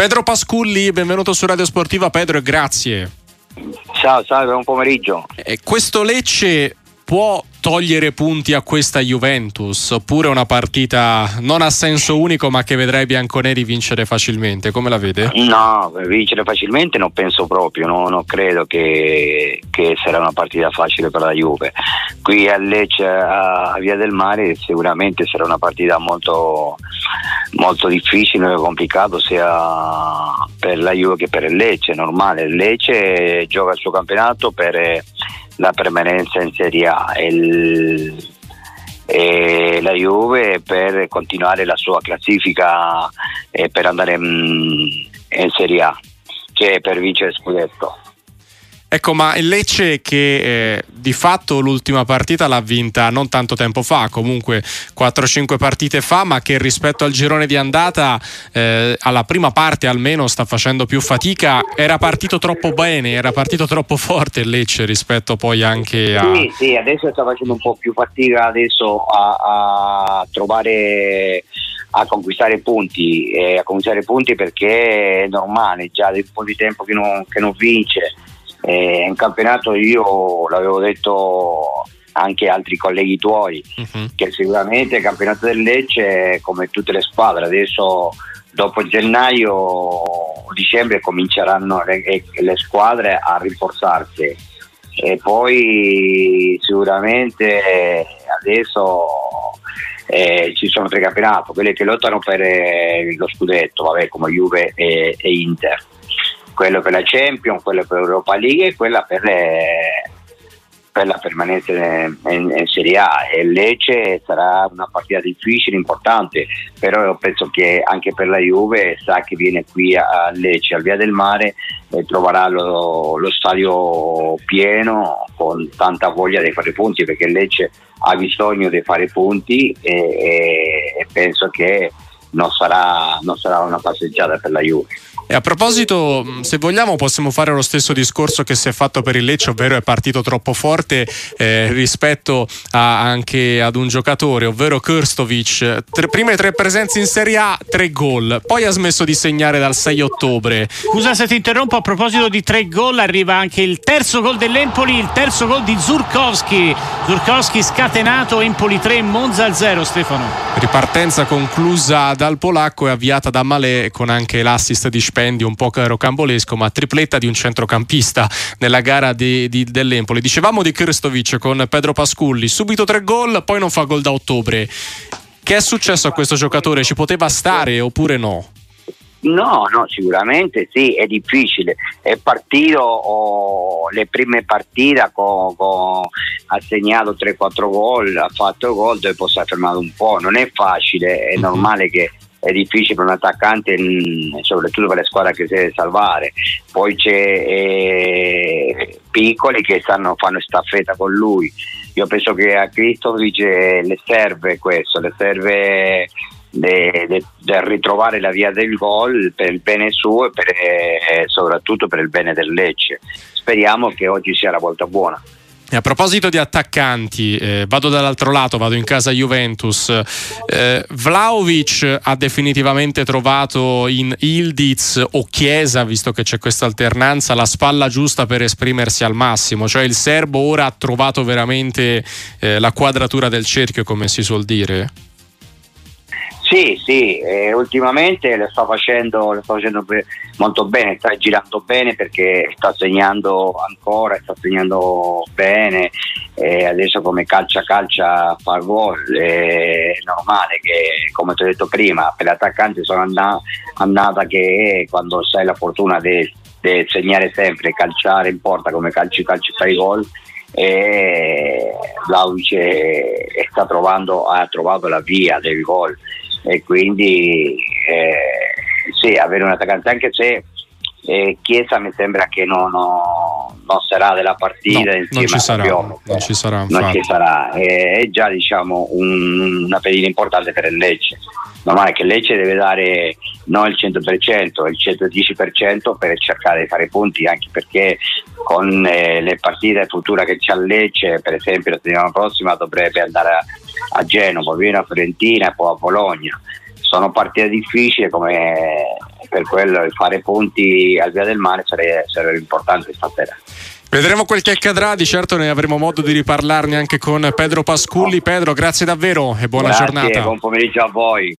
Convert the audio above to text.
Pedro Pasculli, benvenuto su Radio Sportiva Pedro e grazie. Ciao, salve, buon pomeriggio. Eh, questo Lecce può togliere punti a questa Juventus? Oppure una partita non a senso unico ma che vedrai bianconeri vincere facilmente? Come la vede? No, vincere facilmente non penso proprio no, non credo che, che, sarà una partita facile per la Juve. Qui a Lecce a Via del Mare sicuramente sarà una partita molto, molto difficile e complicata sia per la Juve che per il Lecce, è normale. Il Lecce gioca il suo campionato per la permanenza in Serie A e, il, e la Juve per continuare la sua classifica e per andare in, in Serie A, che per vincere scudetto. Ecco, ma il Lecce che eh, di fatto l'ultima partita l'ha vinta non tanto tempo fa, comunque 4-5 partite fa, ma che rispetto al girone di andata, eh, alla prima parte almeno, sta facendo più fatica. Era partito troppo bene, era partito troppo forte il Lecce rispetto poi anche a... Sì, sì, adesso sta facendo un po' più fatica adesso a, a trovare a conquistare punti, eh, a conquistare punti perché è normale, già da un po' di tempo che non, che non vince eh, in campionato io l'avevo detto anche altri colleghi tuoi uh-huh. che sicuramente il campionato del Lecce come tutte le squadre. Adesso dopo gennaio dicembre cominceranno le, le squadre a rinforzarsi. E poi sicuramente adesso eh, ci sono tre campionati quelli che lottano per eh, lo scudetto vabbè, come Juve e, e Inter quello per la Champions, quello per l'Europa League e quella per, le, per la permanenza in, in, Serie A. E Lecce sarà una partita difficile, importante, però io penso che anche per la Juve sa che viene qui a Lecce, al Via del Mare e troverà lo, lo stadio pieno con tanta voglia di fare punti perché Lecce ha bisogno di fare punti e, e penso che non sarà, non sarà una passeggiata per la Juve. E a proposito, se vogliamo, possiamo fare lo stesso discorso che si è fatto per il Lecce, ovvero è partito troppo forte eh, rispetto a, anche ad un giocatore, ovvero Krstovic. Tre, prime tre presenze in Serie A, tre gol. Poi ha smesso di segnare dal 6 ottobre. Scusa se ti interrompo, a proposito di tre gol, arriva anche il terzo gol dell'Empoli, il terzo gol di Zurkowski. Zurkowski scatenato, Empoli 3, Monza 0, Stefano. Ripartenza conclusa dal polacco e avviata da Malè con anche l'assist di stipendio un po' rocambolesco, ma tripletta di un centrocampista nella gara di, di, dell'Empoli. Dicevamo di Krstovic con Pedro Pasculli, subito tre gol, poi non fa gol da ottobre. Che è successo a questo giocatore? Ci poteva stare oppure no? No, no, sicuramente sì, è difficile. È partito oh, le prime partite, con, con, ha segnato 3-4 gol, ha fatto gol, dopo si è fermato un po'. Non è facile, è mhm. normale che è difficile per un attaccante, mm, soprattutto per le squadre che si deve salvare. Poi c'è eh, Piccoli che stanno, fanno staffetta con lui. Io penso che a Cristovic le serve questo, le serve del ritrovare la via del gol per il bene suo e per, eh, soprattutto per il bene del Lecce. Speriamo che oggi sia la volta buona. E a proposito di attaccanti, eh, vado dall'altro lato, vado in casa Juventus. Eh, Vlaovic ha definitivamente trovato in Ildiz o Chiesa, visto che c'è questa alternanza, la spalla giusta per esprimersi al massimo. Cioè il serbo ora ha trovato veramente eh, la quadratura del cerchio, come si suol dire. Sì, sì, eh, ultimamente lo sta facendo, lo sta facendo molto bene, sta girando bene perché sta segnando ancora, sta segnando bene, eh, adesso come calcia calcia fa gol, è normale che come ti ho detto prima per l'attaccante sono andata, andata che quando sai la fortuna di segnare sempre, calciare in porta come calci calci fai gol e Vlaovic sta trovando, ha trovato la via del gol e quindi eh, sì, avere un attaccante anche se eh, Chiesa mi sembra che non, non, non sarà della partita no, non ci sarà, Piome, non ci sarà, non ci sarà. Eh, è già diciamo un, una pedina importante per il Lecce normale che Lecce deve dare non il 100% il 110% per cercare di fare punti anche perché con eh, le partite future che c'è a Lecce per esempio la settimana prossima dovrebbe andare a, a Genova, poi a Fiorentina e poi a Bologna sono partite difficili come per quello fare punti al via del mare sarebbe, sarebbe importante stasera. Vedremo quel che accadrà, di certo ne avremo modo di riparlarne anche con Pedro Pasculli. Pedro, grazie davvero e buona grazie, giornata. Buon pomeriggio a voi.